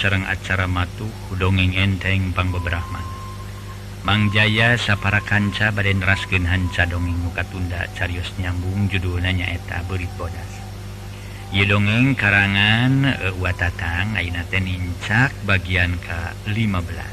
sarang acara matu hudongeng enteng panggobrahman Mang Jaya sapara kanca baden rasken hanca dongeng muka tunda carius nyambung judul nanyaeta berit bodas. Ye dongeng karangan e, uh, watatang Ainaten incak bagian ke 15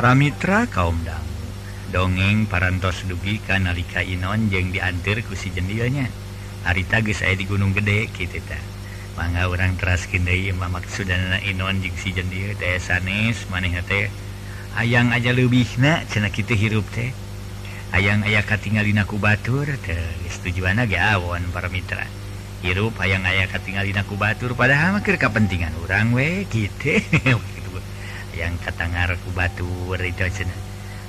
para Mitra kaumdang dongeng parantos dugi kan nalika Inon jeng diantir ku si jendilnya harita ge saya di Gunung gede gitu ta mangga orang teraskin deui maksudna Inon jeung si jendil teh sanes maneh teh. Ayang aja leubihna cenah kitu hirup teh. Ayang aya katingalina ku batur teh geus tujuanna ge awon para Mitra hirup hayang aya katingalina ku batur padahal mah keur kapentingan urang we gitu yang katangarku cena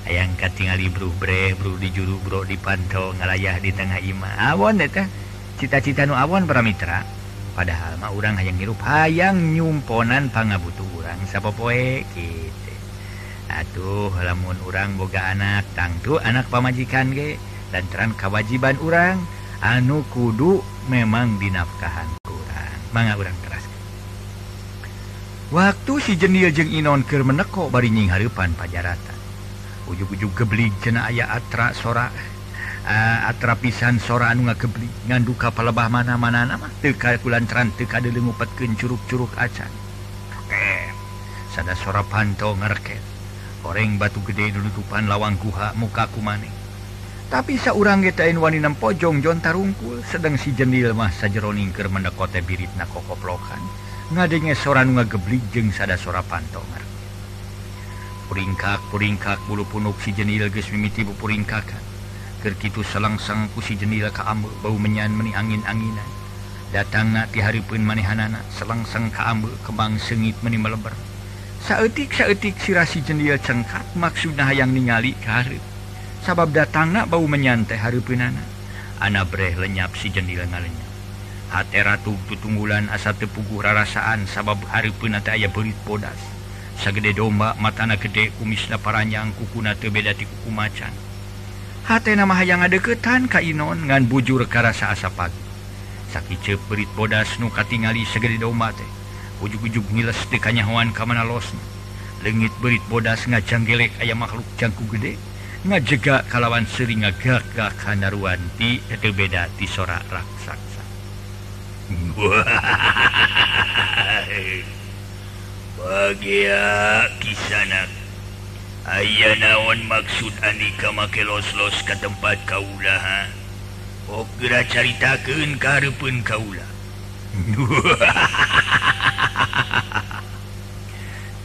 ayaang katingali Bro bre Bro di juru Bro di panto ngalayah di tengah ima. Awon eta cita-cita nu awon para Mitra. Padahal mah urang hayang hirup hayang nyumponan pangabutuh urang sapopoe gitu. Atuh lamun urang boga anak tangtu anak pamajikan ge dan teran kewajiban urang anu kudu memang dinafkahan kurang mangga urang ter waktu si jenia jeung meneko bari nying Harpan pajaratan. Ug-ujug gebli jena aya atra sora uh, atra pisan sora anu nga gebli ngandu kapal lebah mana-mana nama teka kulanran teka dengupatken curug-curug acan. Eh, sada sora panto ngerket goreng batu gede dunutupan lawang guha mukaku maneh tapi seorang getain Waninam pojong John Tarungkul sedang si jenil mah sajeroning ke mendekote birit na kokoplokan. ngadenge sora nu ngageblik jeung sada sora pantongar puringkak puringkak bulu punuk si jenil geus mimiti bu puringkakan keur kitu selangsang ku si jenil ka ambe bau menyan meni angin-anginan. Datangna ti hareupeun manehanana selangsang ka ambe kembang sengit meni meleber saeutik saeutik sirah si jenil cengkat maksudna hayang ningali ka hareup sabab datangna bau menyan teh hareupeunana ana breh lenyap si jenil ngalenyap. Hateratu tutunggulan asa tepugu rarasaan sabab hari penata aya berit bodas. Sagede domba matana gede kumisna paranyang kukuna tebeda ti kuku macan. Hatena nama hayang adeukeutan ka kainon ngan bujur karasa asa pagi. Sakiceuk berit bodas nu katingali segede domba teh. Ujug-ujug ngiles teu kamana losna. Leungit berit bodas ngajanggelek aya makhluk cangku gede ngajega kalawan sering ngagak-gak kanaruan ti teu beda ti sora raksasa. bahagia kisanak Ayah naon maksud Anika make los-los ke tempat kaulaha Ogera caritakeun karepun kaula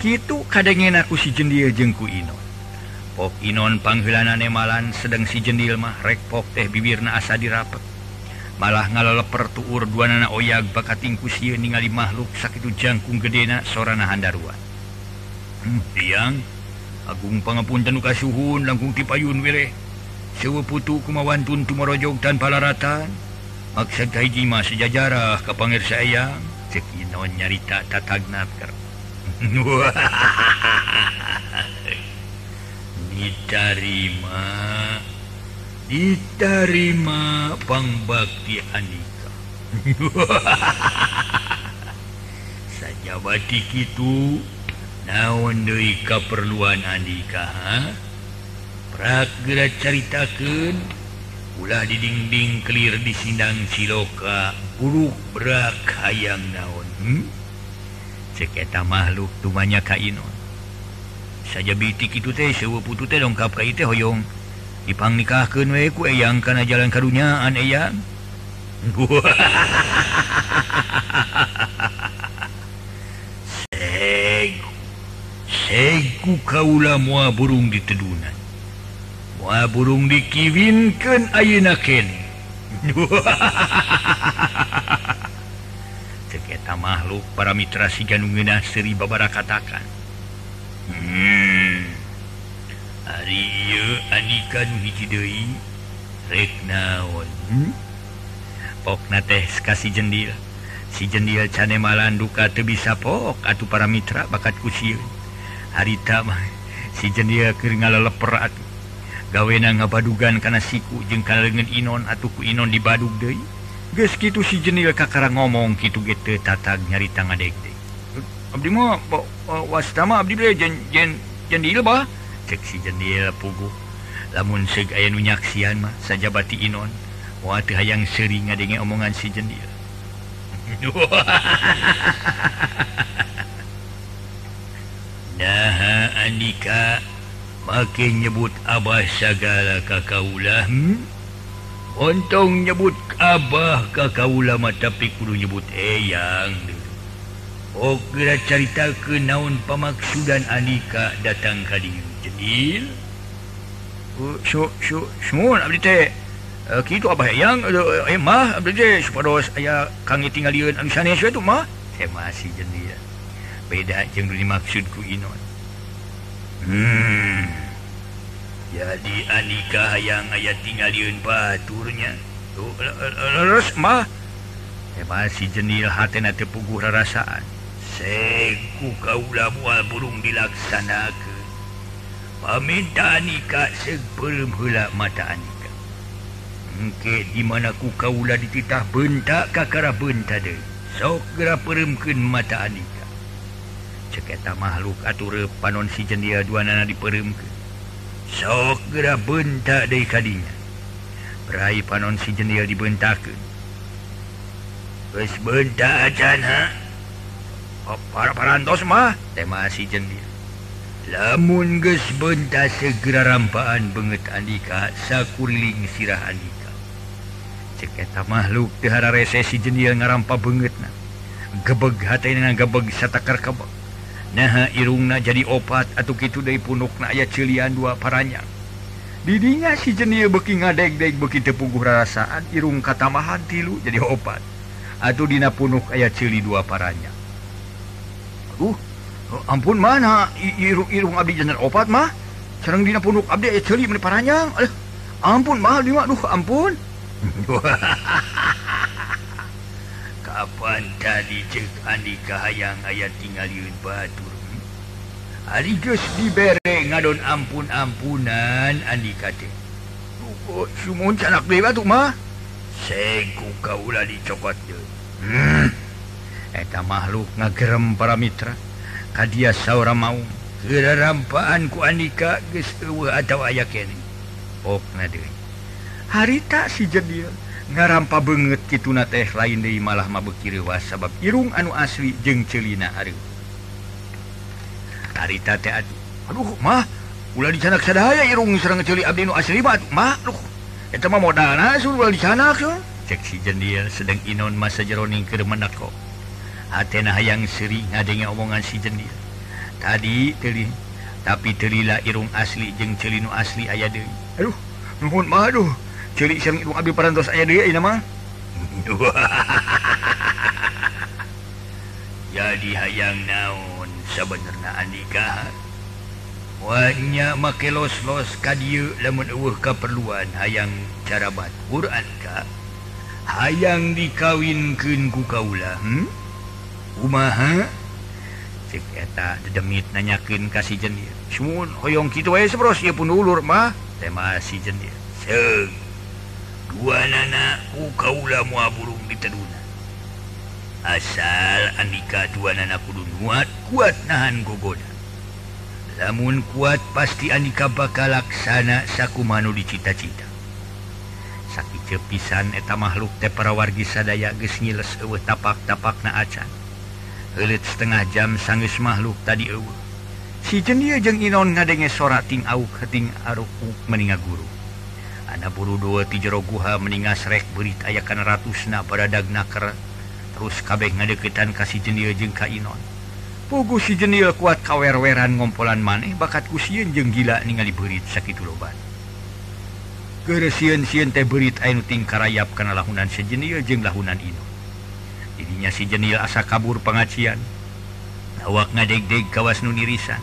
Kitu kadengen aku si jendil jengku Inon Pok Inon panghilanane malan sedang si jendil mah rek pok teh bibirna asa dirapet. malah ngaleper tuur dua nana oyag bakatingku siun ningali makhluk sakit jangkung gedena sorana Handarwa hmm, tiang hmm, Agung pangapun tanuka suhun langkung tipayun wileh sewa putu kumawantun tumarojog dan palaratan maksud mah sejajarah ke pangir sayang. Cek inon nyarita tatagna ker diterima diterima Pangbakti Anika saja batik itu naon Dewi keperluan Andika Pragera ceritakan ulah didingding clear di Sindang Siloka buruk berak hayang naon hmm? seketa makhluk tumanya kainon saja bitik itu teh sewa putu teh dongkap ka teh hoyong. dipang nikah ke ku eyang karena jalan karunyaan eyang? Segu Segu kaula mua burung di tedunan. Mua burung dikiwinkan ayeuna kene. Seketa makhluk para mitra si Ganungena seri Babara katakan ari anika nu hiji deui rek naon hmm? pokna teh kasih jendil. Si jendil Cane malan duka teu bisa pok Atuh para mitra bakat kusieun harita mah si jendil keur ke atuh. Gawena ngabadugan kana siku jeung kalengan Inon atuh ku Inon dibadug deui. Geus kitu si jendil kakara ngomong kitu ge teu tatag nyarita ngadeg deui. Abdi mah eh, wasta mah Abdi jen, jen, jendil bah. cek si jenil pugu lamun seg aya nunyaksian mah saja bati Inon. Wah hayang seri ngadenge omongan si jenil Nah Andika makin nyebut Abah sagala kakaulah hmm? Ontong nyebut Abah kakaulama tapi kudu nyebut eyang. Oh kira carita ke naon pamaksudan Andika datang ka dia Oh, eh, eh, eh, tinggalmah masih beda yang dimaksudku Inon hmm. jadi Andika yang ayat tinggalun paturnya oh, masih jenil hatena tepuguh rasaan. Seku kaulah mual burung dilaksanakan. Paminta anika sebelum heula mata anika Engke di mana ku kaula dititah bentak kakara benta de. Sok gera peremkeun mata anika. Ceketa makhluk atur panon si jendia dua nana diperemkeun. Sok gera bentak deui kadinya. Berai panon si jendia dibentakeun. Geus bentak acan ha. Para parantos mah tema si jendia. lamun ge benta segera rampaan banget Andika sakuling sirah Andika. Ceketa makhluk dihara resesi jendil ngarampa banget na gebeg hati na gebeg satakar kebeg nah irungna jadi opat atau gitu dari punuk na ayat cilian dua paranya. Didinya si jenil beki ngadeg-deg beki tepuguh rasaan irung katamahan tilu jadi opat. Atau dina punuk ayat cili dua paranya. Aduh. ampun mana irung-irung Abdi Jenner opat mah serang dina punuk Abdi eh celi meni paranyang. Aduh ampun mah lima duh ampun. Kapan tadi cek Andika kahayang ayat tinggalin batur hmm? hari geus dibere ngadon ah, ampun-ampunan ah, Andika teh. Oh, sumun canak deui batuk mah seku kaulah dicokot deui hmm. Eh, eta makhluk ngagerem para mitra. hadiah saura mau kerampaanku Andika atau aya oh, harita si jedil ngarampa banget gitu na teh lain dari malah mabekiriwa sabab irung anu asli jeng celina Ari harita teh aduh mah ulah di sana sadaya irung serang celi abdi nu asli mah mah aduh eta mah modalna suruh ulah di sana cek si jendil sedang inon masa jeroning keur menako Athena hayang seri ngadenge omongan si jendil tadi teli tapi telila irung asli jeung celinu asli aya deui. Aduh nuhun mah aduh. Celi sareng irung abdi parantos aya deui ieu mah jadi hayang naon sebenarnya andika wanya make los-los ka dieu lamun eueuh kaperluan hayang carabat Quran ka. Hayang dikawinkeun ku kaula hmm? Umaha eta demit nanyakin kasih jendir Sumun hoyong kitu wae sebros ieu pun ulur mah tema si jendir. Seug. Duanana ku kaula mua burung di teduna Asal andika duanana kudu nuat kuat nahan gogoda. Lamun kuat pasti andika bakal laksana sakumaha nu dicita-cita sakit cepisan eta makhluk teh para wargi sadaya geus nyiles eueuh tapak-tapak na acan. Elit setengah jam sangis makhluk tadi uh. si jenia jeng Inon ngadenge sorating auting Aruku meninga guru. Ada buru dua ti jero guha meningas rek berit ayakan ratus na pada dagnaker terus kabeh ngadeketan kasih jenia jeng ka Inon. Pugu si jenia kuat kawerweran ngompolan maneh bakat kusien jeng gila ningali berit sakit loban. Geresian sien teh berit anu ting karayap kana lahunan sejenia jeng lahunan Inon. jadinya si jenil asa kabur pengacian. Awak ngadeg-deg kawas nunirisan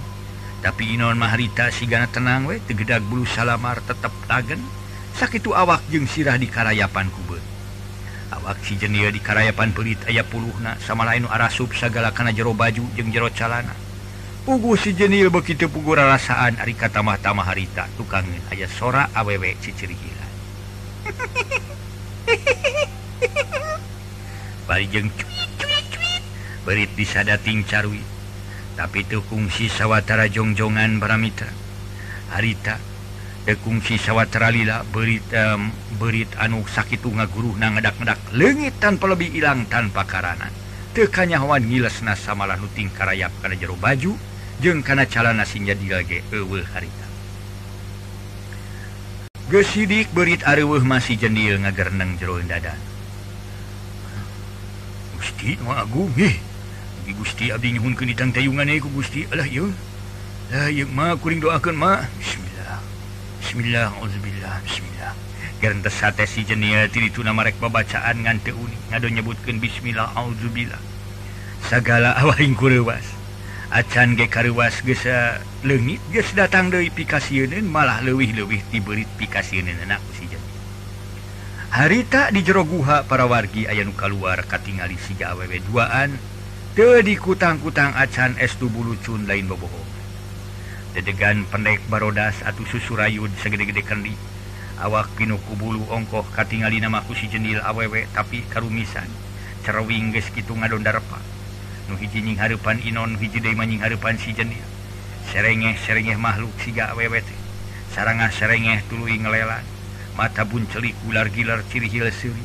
tapi Inon Maharita sigana tenang we tegedak bulu salamar tetap tagen sakit awak jeung sirah di karayapan kubur awak si jenil di karayapan pelit aya puluh na sama lain arasub segala kana jero baju jeung jero calana. Pugu si jenil begitu pugu rasaan ari kata tamah-tamah harita tukangin aya sora awewe ciciri gila. barijeng berit bisa dating carwi tapi itu fungsi sawwatara jongjongan paramira harita dekungsi sawwatara lila berita berit anu sakit nga guru na ngedak-medak legit tanpa lebih hilang tanpa karana. Tekanya hawan ngiles na samalah nuting karayap karena jero baju jeng karena cala nasinya dilage ewe harita. Gesidik berit areweh masih jendil ngagerneng jero dada Gusti Agung Gusti Abdihun keangku Gusti Allah kuring doakan ma. Bismillah. Bismillahbillah Bismillah. Si jeniati itu namarek pembacaan ngante unik ngado nyebutkan Bismillah Alzubillah segala awaing kurewas acan ge karuwas gesa legit ge datang dari pikasieuneun malah lewih-lewih diberit pikasiunin anak usia harita di jero guha para wargi ayanuka luar katingali siga awewe duaan te dikutang-kutang acan estu bulucun lain boboho dedegan pendek barodas atau susurayud segede-gede kendi awak pinuku bulu ongkoh katingali nama kusi jenil awewe tapi karumisan. Cerewing ges gitu ngadon darpa nu hiji nying harepan inon hiji deui manying nying si jenil. Serengeh serengeh makhluk siga awewe teh. Sarangah serengeh tuluy ngelelan. mata buncelik ular gilar ciri hil seri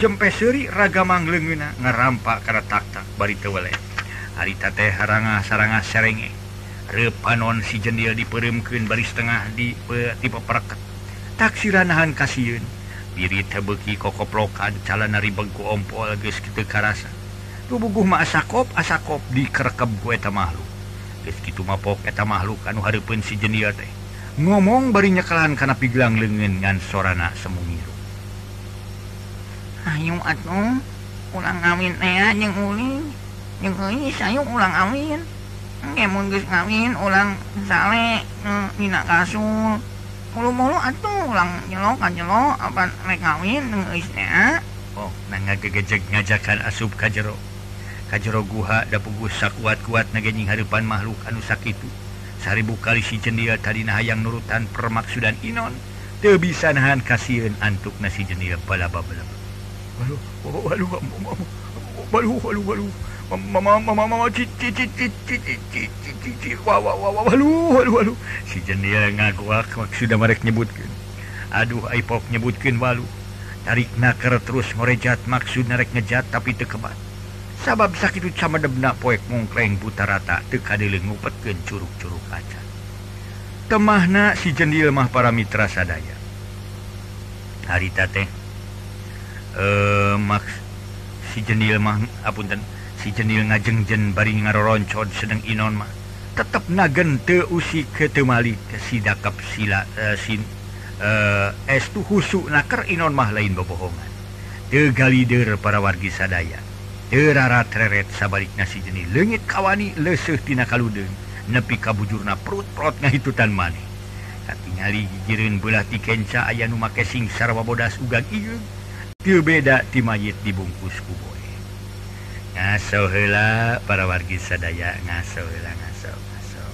jempe seri raga manglenggena ngarampak karena taktak bari tewele harita teh haranga saranga serenge. Repanon si jendil diperemkeun baris tengah di pe, tipe pereket. Taksiranahan kasieun diri tebeki kokoplokan calon nari bengku ompol geus kitu karasa. Tubuh ma asakop asakop dikerekep ku eta makhluk. Geus kitu mapok eta makhluk anu hareupeun si jendil teh. ngomong bari nyekalan karena piglang lengen ngan sorana semungiru ayo atuh ulang amin ea jeung uli. Jeung euy sayu ulang amin engke mun geus ngawin ulang sale nina mm, kasul mulu-mulu atuh ulang nyelok kan nyelok apa rek ngawin jeung euy oh nang ngagegejeg ngajakan asup ka jero. Ka jero guha da pugus sakuat-kuat naganying harepan makhluk anu sakitu saribu kali si sicendia tadi hayang nurutan permaksudan Inon te bisa nahan kasihan antuk nasi jenia pala babala si jenia ngaguak sudah mereka nyebutkan aduh ipok nyebutkan walu tarik naker terus ngorejat maksud narek ngejat tapi tekebat sabab sakit sama debna poek mungkleng buta rata tekadileng ngupetkeun curug-curug kaca temahna si jendil mah para mitra sadaya harita teh eh maks si jendil mah apunten si jendil ngajengjen bari ngaroroncod sedang inon mah. Tetap nagen te usi ketemali ke sidakap sila eh, uh, sin uh, eh, es tu husu naker inon mah lain bobohongan. Tegalider para wargi sadaya Terararet sabalik nasi nasijeni legit kawani leseh tina kaludeng. Nepi kabujurna perut-perut ngahitutan maneh tinggali gijirin belah tikenca aya nu make sing sarwa bodas ugang iung ti beda ti mayit dibungkus kuboe ngaso hela para wargi sadaya ngaso hela ngaso ngaso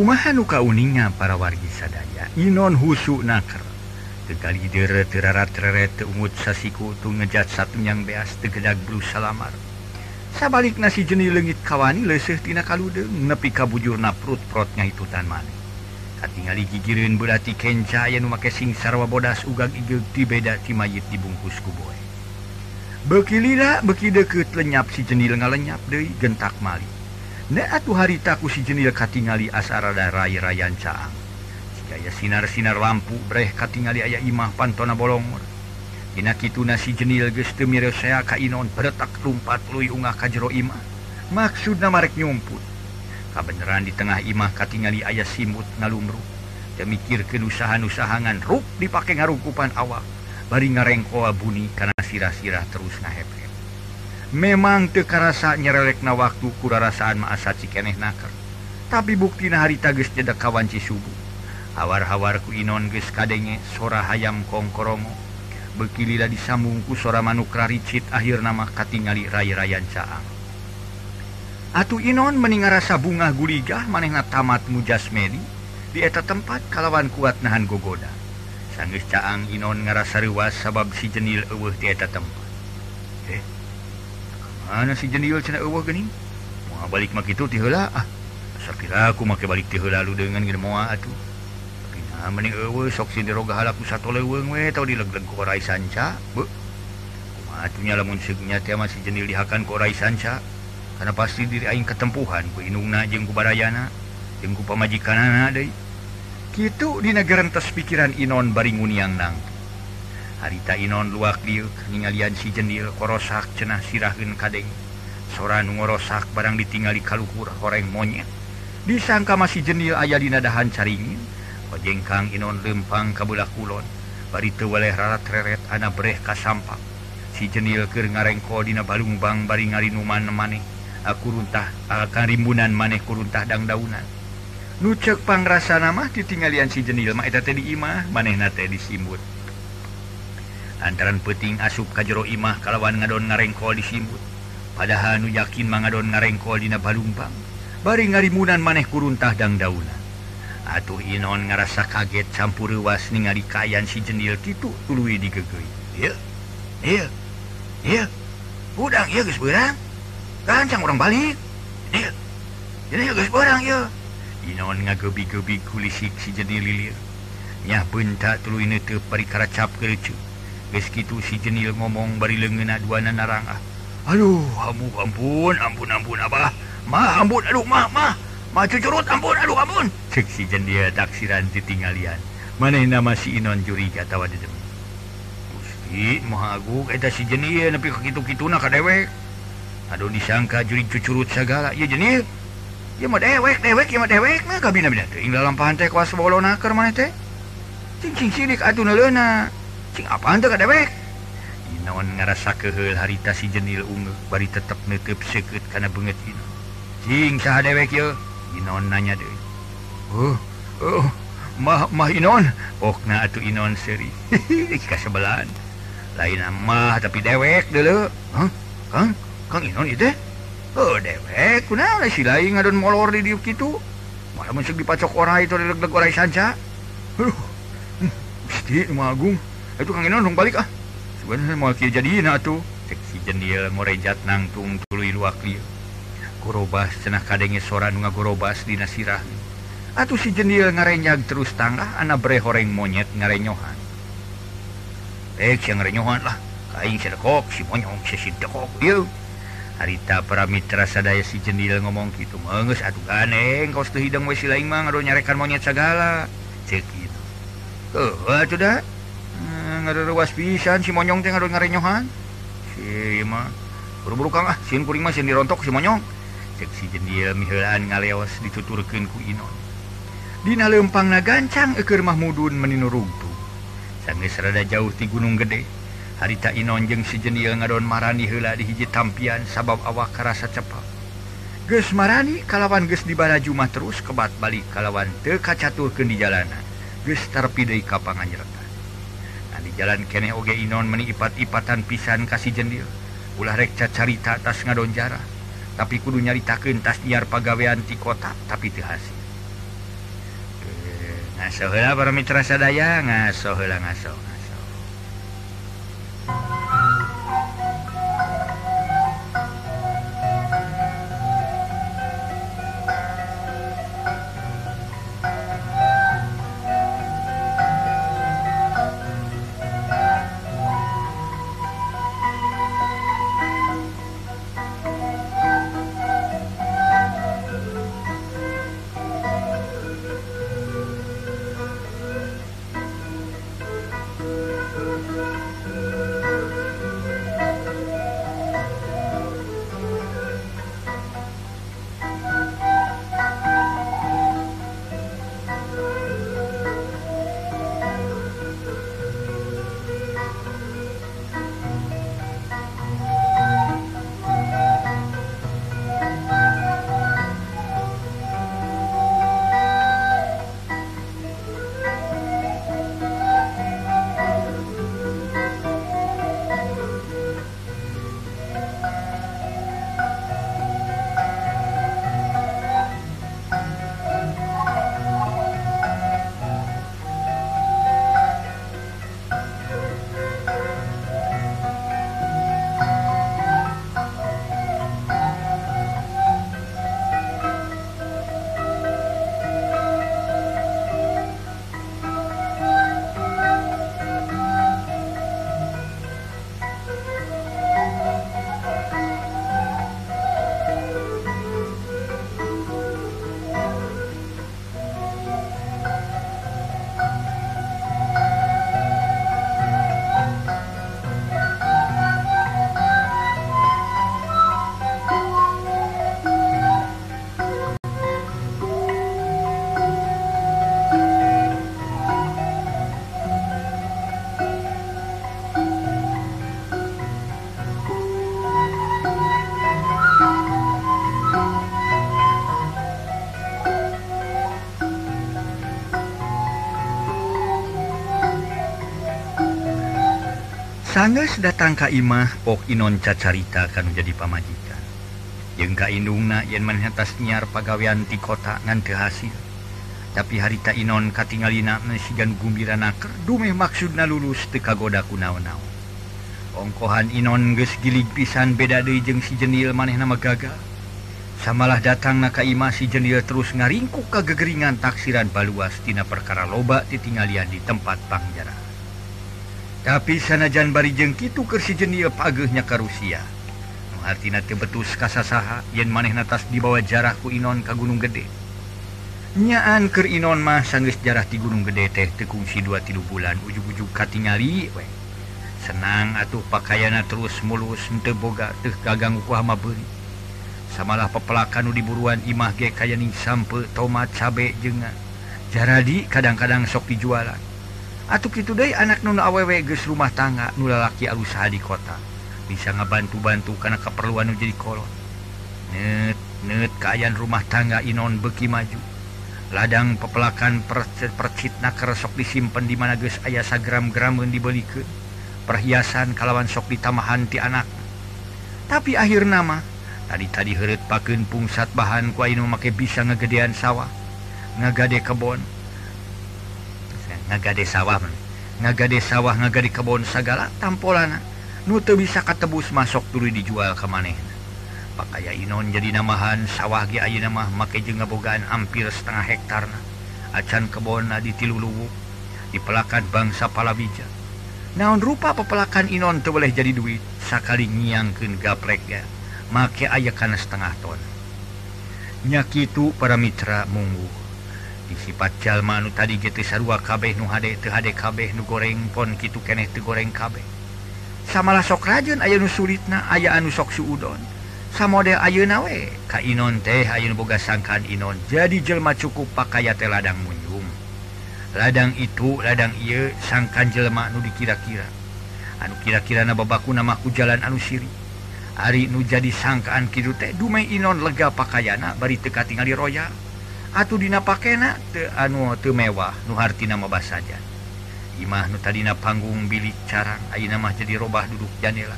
kumahanuka uninga para wargi sadaya. Inon husu naker tegali dere terarat reret umut sasiku tu ngejat satu yang beas tegedak blu salamar. Sabalik nasi jeni lengit kawani leseh tina kalude nepi kabujur na perut perutnya itu tan mani katingali gigirin berarti kenca yang make sing sarwa bodas ugag igel ti beda ti mayit dibungkus kuboy Bekilila beki deket lenyap si jenis lenga lenyap deh gentak malik atuh haritaku si jenil katingali asarada Ray Rayan Caang. Jikaya sinar-sinar lampu Breh katingali aya imah pantona bolongor Inaki tun si jenil geus gestemir saya kainon beretak lumpat lui ka jero imah. Maksudna marek nyumput? Kabeneran di tengah imah katingali ayah simut ngalumruh demikir mikirkeun usaha-usahangan ruk dipake ngarungkupan awak. Bari ngarengkoa buni karena sirah-sirah terus ngahepep memang tekarasa nyerelek na waktu kurarasaan maasa cikeneh naker tapi bukti na hari tages jeda kawanci subuh. Awar-hawarku Inon ges kadenge sora hayam kongkorongo bekilila disambungku sora manukra ricit akhir nama katingali ray-rayan caang. Atuh Inon meninga rasa bunga guligah manehna tamat mujas Medi di eta tempat kalawan kuat nahan gogoda. Sangges caang Inon ngarasa ruas sabab si jenil eueuh di eta tempat. mana si jenil cina eueuh geuning moal balik mak kitu ti heula ah sakira aku make balik ti heula lu dengan geuning moal atuh nah mending eueuh sok si diroga halaku satu leuweung we tau dilegleg ku orai sanca beuh kumaha atunya lamun seugnya teh masih jenil dihakan ku orai sanca. Karena pasti diri aing ketempuhan ku inungna jeung ku barayana jeung ku pamajikanana deui kitu negara gerentes pikiran Inon bari ngunyiang nang. harita Inon luak diuk ningalian si jendil korosak cenah sirahun kadeng. Soran ngorosak barang ditingali kaluhur horeng monyet. Disangka masih jenil ayah dinadahan caringin. Ojengkang Inon lempang kabulah kulon. Bari tewaleh ralat reret ana breh kas sampah si jenil ker ngarengko dina balungbang bari ngarinuman maneh. Aku runtah akan rimbunan maneh kuruntah dang daunan. Nucek pangrasa nama ditinggalian si jenil mah eta teh di imah manehna teh disimbut. lantaran peting asup kajjero Imah kalawan ngadon ngarengkol disimbut padahal nu yakin mangadon ngarengkoldina Balumpang bari ngarimunan maneh kuruntah dang dauna atuh Inon ngerasa kaget campur was ningali kayan si jenil gitu tulu digege udang gancang orang balik. Orang Inon ngagebi-gebi kulisik si jenil lilir. Nyah bentak tulu ini tuh perikara cap kecu gitu si jenil ngomong bari lengen narang ah. Aduh. Hamu ampun ampun ampun Abah. Mah ampun aduh mah mah mah cucurut ampun aduh ampun. Cek si jendia taksiran ditinggalian mana nama si Inon curiga tawa di demi Gusti moha agung eta si jenil nepi ka kitu-kituna dewek Aduh disangka juri cucurut segala. Ya jenil ya mah dewek dewek ya mah dewek. Mah kabina-bina. Teh ing lampahan teh kuas bolona keur mana teh. Cing cing sirik atuh neuleuuna apaan tuh dewek naon ngarasa kehel harita si jenil ungu bari tetep nutup sekut karena banget ini cing sah dewek yo inon nanya deh oh oh mah mah inon okna oh, atuh inon seri. Kasebelan lain mah tapi dewek dulu huh? kang? Kang inon itu eh? oh dewek. Kuna si lain ngadon molor di diuk itu. Malah musuh dipacok orang itu leg-leg orang sanca aduh. Hmm, Gusti, Agung, Eh, itu kang inon balik ah. Sebenarnya mau kia jadi nah tuh seksi jendil jadiat nangtung gorobas cenah kadenge sora nga gorobas di nasirah. Ah, atuh si jendil ngarenyag terus tangga ah. anak bre horeng monyet ngarenyohan eh yang renyohan lah. Kain sedekok si monyong si sedekok yuk harita para mitra sadaya si jendil ngomong gitu. Menges ah, atuh ganeng kau teu hidang we si lain mah ngadonya nyarekan monyet segala. Cek gitu. Eh, oh, atuh dah. was pisan si monyong teh ngarenyohan. Si mah buru-buru kang ah sieun kuring mah sieun dirontok si monyong. Cek si jendil eh, mihelaan ngaleos dituturkeun ku inon. Dina lempangna gancang eukeur mahmudun meninu rungtu. Sanggeus rada jauh ti gunung gede. Harita inon jeung si jendil eh, ngadon marani heula di hiji tampian sabab awak karasa cepat. Geus marani kalawan geus dibaraju mah terus kebat balik kalawan teu kacaturkeun di jalanan. Geus gestar pidai kapangan nyerta jalan kene oge Inon meni ipat-ipatan pisan kasih jendil. Ulah rekca carita atas ngadon jarah tapi kudu nyaritakan tas nyiar pagawean ti kota tapi terhasil e, eh, ngaso para mitra sadaya ngaso ngaso sangges datang ka imah pok Inon cacarita kan jadi pamajikan. Yang Kaindungna yen mentas nyiar pagawean pagaweanti kota ngante hasil. Tapi harita Inon katingalina mesigan gumbira naker dume maksudna lulus tekagoda kunaon-naon ongkohan Inon ges gilig pisan beda dejeng si jenil maneh nama gagal. Samalah datang na Imah si jenil terus ngaringku kagegeringan taksiran baluastina perkara loba ditinggalian di tempat Pangjara tapi sanajan bari jengki itu kesijenia pagenya ke Rusia. Muhatina tebetus kasasaha yen maneh natas dibawa jarahku Inon ke Gunung Gede. Nyaan ke Inon mah sangis jarah di Gunung Gede teh tekungsi dua tilu bulan ujug-uju katingali we senang atuh pakaiana terus mulus ente boga teh gagang ku hama beri samalah pepelakan di buruan imah ge kayaning sampe tomat cabe jenga. Jaradi kadang-kadang sok dijualan. Atuh itu deh anak nun awewe guys rumah tangga nulalaki alus di kota. Bisa ngebantu-bantu karena keperluan jadi kolot. Net net keayaan rumah tangga Inon beki maju. Ladang pepelakan percet percitna keresok disimpan di mana guys ayah sagram-gram dibeli ke perhiasan kalawan sok ditamahan ti anak. Tapi akhir nama tadi tadi heret paken pungsat bahan kuaino make bisa ngegedean sawah. Ngagade kebon. ngagade sawah. Ngagade sawah ngaga di kebon segala tampolana nute bisa katebus masuk dulu dijual ke maneh. Pakai Inon jadi namahan sawahgi Ayu nama make je ngabogaan hampir setengah hektarna acan kebona di tiluluwu dipelakan bangsa palabija. Naon rupa pepelakan Inon tuh boleh jadi duit? Sakali nyiangken gaplek ya make ayah karena setengah ton. Nyakitu para mitra munggu. sifat Jalmanu tadi jeti sarua kabeh nu HD THD kabeh nu goreng pon gitu keneh tuh goreng kabeh. Samalah sok rajun aya nu sulitna aya anu sok suudon. Samode ayu nawe ka Inon teh Ayun boga sangkan Inon. Jadi jelma cukup pakaiya teh ladang munyum ladang itu ladang ia sangkan jelma nu dikira-kira. Anu kira-kira na babaku namaku jalan anu siri. Ari nu jadi sangkaan Kidu teh dume Inon lega pakaiana bari teka tinggal di Royal atuh dina pakena anu te mewah nuharti nama bas saja Imah nu tadina panggung bilik carang A nama jadi robah duduk janela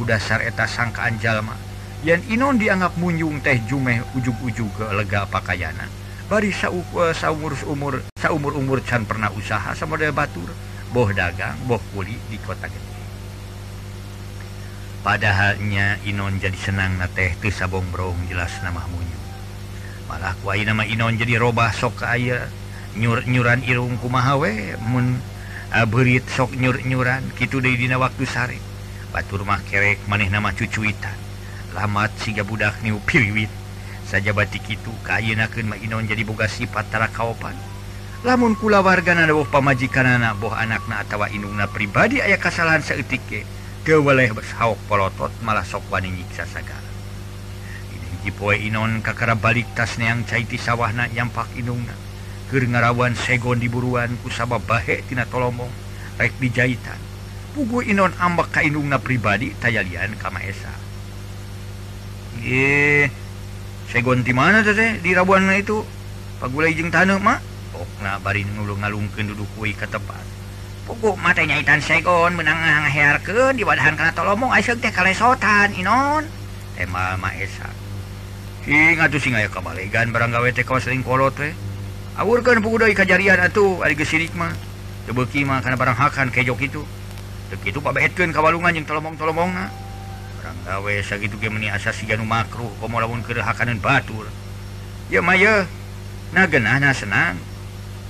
udahsar eta sangkaan jalma. Yang Inon dianggap munjung teh Jumeh ujug-ujug ke lega pakaiana bari e, saumur umur saumur umur Can pernah usaha sama model Batur. Boh dagang boh kuli di kota gede. Padahalnya Inon jadi senang na teh tuh sabong brong jelas nama munyu malah kuai nama Inon jadi robah sok aya. Nyur-nyuran Irung kumahawe mun berit sok nyur-nyuran gitu dari dina waktu sare. Batur mah kerek maneh nama cucuitan. Lamat siga budak niu piriwit saja batik itu kayenakeun mah Inon jadi boga sifat tara kaopan lamun kula warga na boh pamajikan anak boh anakna atawa indungna pribadi ayah kesalahan seetik ke kewaleh boleh bersauk polotot malah sok wani nyiksa sagala. Ipoe Inon kakara balik tasnya yang caiti sawahna yampak inungna Ker ngarawan segon diburuan ku kusaba bahetina tolomong rek dijahitan Pugu Inon ambak ka inungna pribadi tayalian kama esa Ye segon di mana teh? Di rabuanna itu? Pagulai jeung taneuh mah okna bari ngulu ngalungkeun duduk kuwi ka tempat. Pugu mata nyaitan segon menang ngahearkeun dibadahan kana tolomong ayeuna teh kalesotan Inon. Tema ma esa Eh, tuh sing aya kabalegan kabalikan barangwT sering-kolot awurkan budaya kajarian atuh Sigma tebekimah karena barang hakan kejok itu. Begitu Pakun kawalungan yang tolomong-tolomong baranggawe segitu meni asasi Janu makruh komlaun kehakanan Batur. Ya May na genana senang.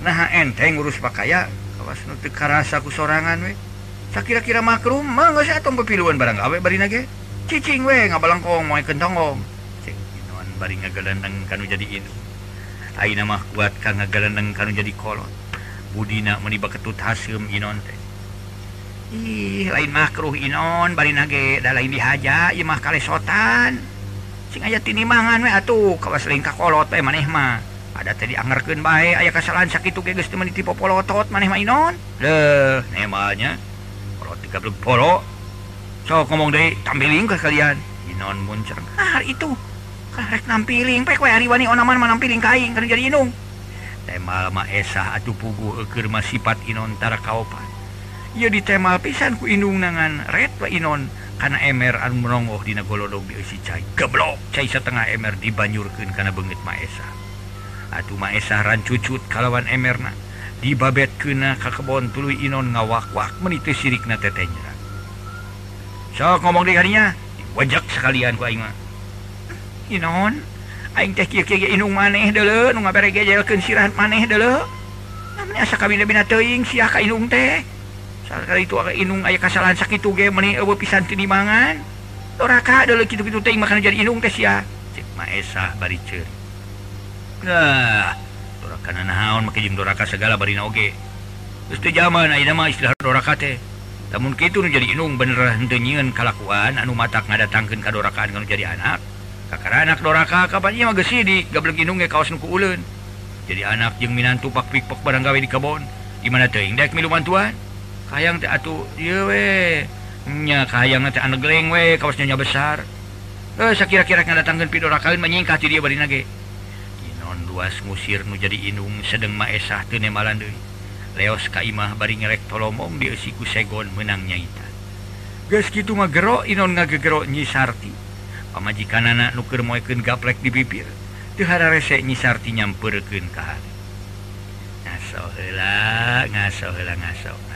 Nah enteng ngurus pakaya kawas nutekarasaku sorangan we. Saya kira-kira makruh mangga saya atau pepiluan baranggawe bari nage cicing we ngabalangkong mau kentongong. bari ngagalendeng kanu jadi itu Aina mah kuat kang ngagalendeng kanu jadi kolot. Budina meniba baketut hasum inon teh. Ih, lain makruh inon bari nage da lain dihaja ieu mah kalesotan. Sing aya tinimangan we atuh kawas lain ka kolot we maneh mah. Ada tadi angerkeun bae aya kasalahan sakitu ge geus teu meniti popolotot maneh mah inon. Leuh nemanya kolot tiga polo. Sok ngomong deh tampiling ke kalian. Inon muncul ah itu. nampiling. Onamanmpiling inung. Temal temalma esah atuh pugu eker sifat inon tara kaopan. Ia ditemal pisan ku inung nangan red Inon karena emer anu menongoh dina golodog diisi cai. Geblok! Cai setengah emmer dibanyurkan karena banget Maesa atuh Maesa esah rancucut kalawan emerna dibabet kena kakebon tulu Inon ngawakwak menitu sirik na tetenya. Sok ngomong dikarinya wajak sekalian ku aing mah. Inon aing teh kieu kieu inung maneh deuleu nu ngabere gejelkeun sirahan maneh deuleu namanya asa kabina bina teuing sia ka inung teh. Sakali itu ka inung aya kasalahan sakitu ge meuni eueuh pisan teu dimangan. Doraka deuleu kitu-kitu teh makan jadi inung teh sia cek maesah bari ceur nah doraka naon make jeung doraka segala barina oge. Geus teu jaman ayeuna mah istilah doraka teh. Lamun kitu nu jadi inung bener henteu nyieun kalakuan anu matak ngadatangkeun ka dorakaan kanu jadi anak. anak doraka kapan iya mah geus kapannya di gablekndungnya kaos nuku ulun jadi anak jeung minantu pak pikpok barang gawe di kebon gimana teuing daek milu mantuan kayang teh atuh ieu we. Nya kayang teh anak geleng we kaosnya besar. Eh sakira-kira ngadatangkeun pidorakaeun menyingkat ti dia barina ge. inon luas ngusir nu jadi inung sedeng maesah teu nemalan deui. Leos ka imah bari ngerek tolomong di eusi ku segon meunang nyaita. Geus kitu mah gero inon ngagegero nyi sarti. pamajikan anak nuker moiken gaplek di bibir Tuhara resek nyisarti nyamperken ka ngaso ngaso ngaso.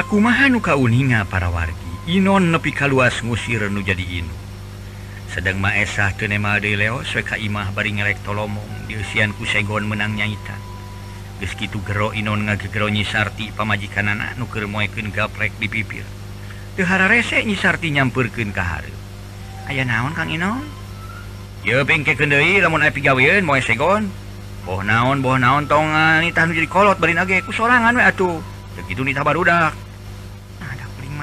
takumahanu kauninga para wargi. Inon nepi kaluas ngusir nu jadi inu. Sedang Maesah tenema Leo Sekaimah baring ngelek tolomong diusian kusegon menang nyaita. Geski gero Inon ngagegero nyisarti pamajikan anak nuker moken gaplek di pipir. Tehara resek nyisarti nyampurkeun ka hareum Aya naon Kang Inon? Ye pengkekeun deui lamun aya pigaweun moe segon. Boh naon boh naon tongan ah, nitah jadi kolot bari nage. Ku sorangan we atuh. Begitu nita nitah barudak.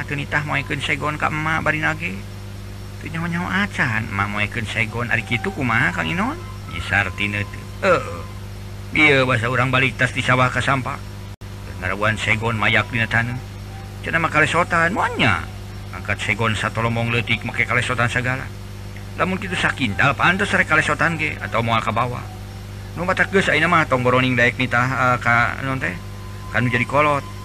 tunitah segon Saigon Kamak bari nagenyawa acan segon Saigon. Gitu kuma Kang Inon? Eh, dia bahasa orang balik tas di sawah ke sampah. Ngarawan segon mayak di tanah cina maka lesotan muanya. Angkat segon satu lomong letik make kalesotan segala. Namun gitu sakin dal pantas rek kalesotan ge atau mau ke bawah. Nu mata geus ayeuna mah tong boroning daek nitah uh, ka non teh. Kan jadi kolot.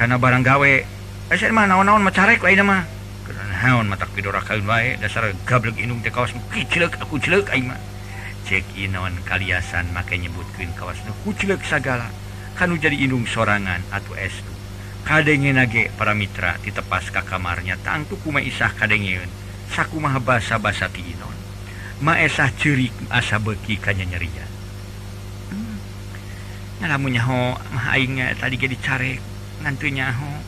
karena barang gawe. Naon-naon macareon mata dasar ceon kaliasan make nyebutkan kawas kucilek sagala. Kan jadi hidung sorangan atau estu. Kadenge nage para mitra ditepas ka kamarnya tangtu kuma isah kadengeun saku maha basa basa ti inon maesah cerik asa beki kanya nyerian hmm. ngalamun nyaho mah aing tadi ge dicarek. ngantunyahulah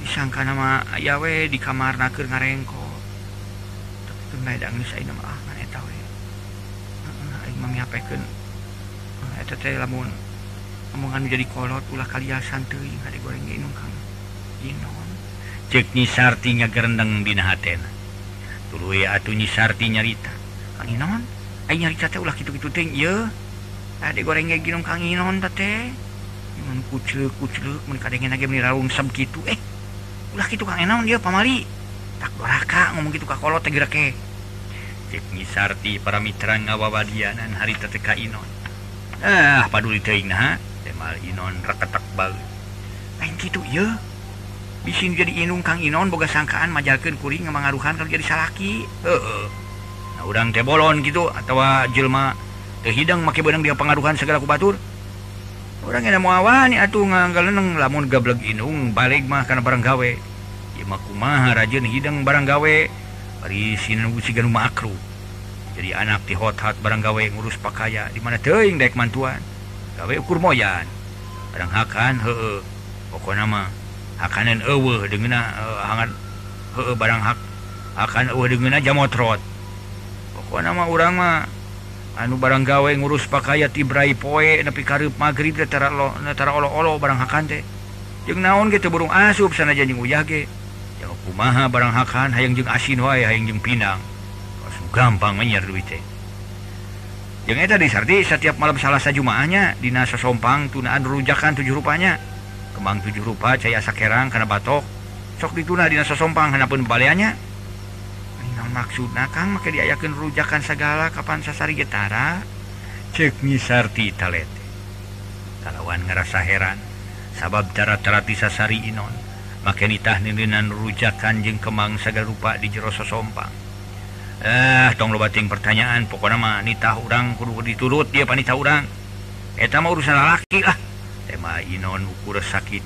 disangka nama ayawe di kamar naker ngarengko namun omongan jadi kolot ulah kaliasan tuh hari goreng inung kang inon cek nyisarti nyagerendeng dina hatena tuluy atuh nyisarti nyarita kang inon ai nyarita teh ulah kitu-kitu teuing ieu tadi goreng gilung kanginon kuung gitu. Eh ulah gitu Kang Enon dia pamali. Tak doraka ngomong gitu kakolo tegira ke Cik Nisarti para mitra ngawawadianan hari teteka Inon. Ah paduli teing nah temal Inon reketek bal. Lain gitu ya bisin jadi inung Kang Inon boga sangkaan majalkan kuring ngemangaruhan kalau jadi salaki. Eh uh, nah udang tebolon gitu atau jelma hidang make benang dia pengaruhan segala kubatur. Orang yang mau awan atuh nganggaleneng lamun gableg inung balik mah karena barang gawe. Ya mah kumaha rajin hidang barang gawe. Ari sinanu siganu makru jadi anak di hot hot barang gawe ngurus pakaya. Di mana teuing daek mantuan? Gawe ukur moyan. Barang hakan heeh pokona mah hakanan eueuh dengeuna uh, eh, hangat. Heeh barang hak akan eueuh dengeuna jamotrot. Pokok nama urang mah anu barang gawe ngurus pakaiat Ibrai poe nepi karib magrib magribtara olo-olo barang hakan teh jeung naon gitu burung asup sana janjing uyage jawab kumaha barang hakan hayang jeung asin wae hayang jeung pinang. Langsung gampang menyer duit teh. Jeung eta disarti setiap malam salah jumaahnya dina sosompang tunaan rujakan tujuh rupanya. Kembang tujuh rupa cai asa kerang kana batok. Sok dituna dina sosompang hanapun baleannya maksud akan maka diayakan rujakan segala kapan sasari getara cek nyisarti talete. Lawan ngerasa heran. Sabab cara-terati sasari Inon maka nitah ninan rujakan jeng kemang segala rupa di jero sompang. Eh tong lo lobating pertanyaan pokok nama nitah urang kudu diturut dia panita urang. Eta mau urusan laki lah. Tema Inon ukur sakit.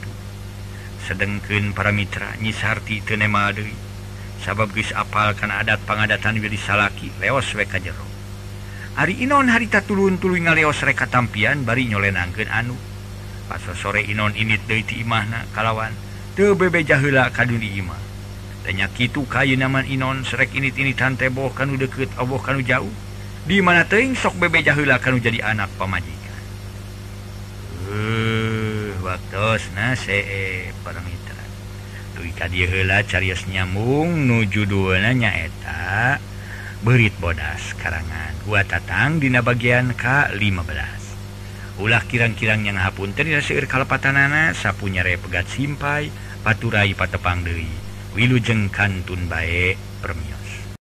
Sedengken para mitra nyisarti tenema deui. sabab guys apal karena adat pengadatan Willy salaki leos weka jero. Hari Inon harita turun tulu ngaleos reka tampian bari nyolenangkeun anu. Pas sore Inon init deui imahna kalawan te bebe jaheula ka imah. Tanya itu kayu naman Inon serek ini ini tante boh kanu deket oh aboh kanu jauh. Di mana teing sok bebe jaheula kanu jadi anak pamajikan. Eh waktos na se perang dihela carius nyambung nuju duana nyaeta berit bodas karangan gua tatang dina bagian K15 ulah kirang-kirang yang hapun terdina seir kalepatanana sapunyare pegat simpai paturai patepang Dewi Wilu Wilujeng Kantun baik permios.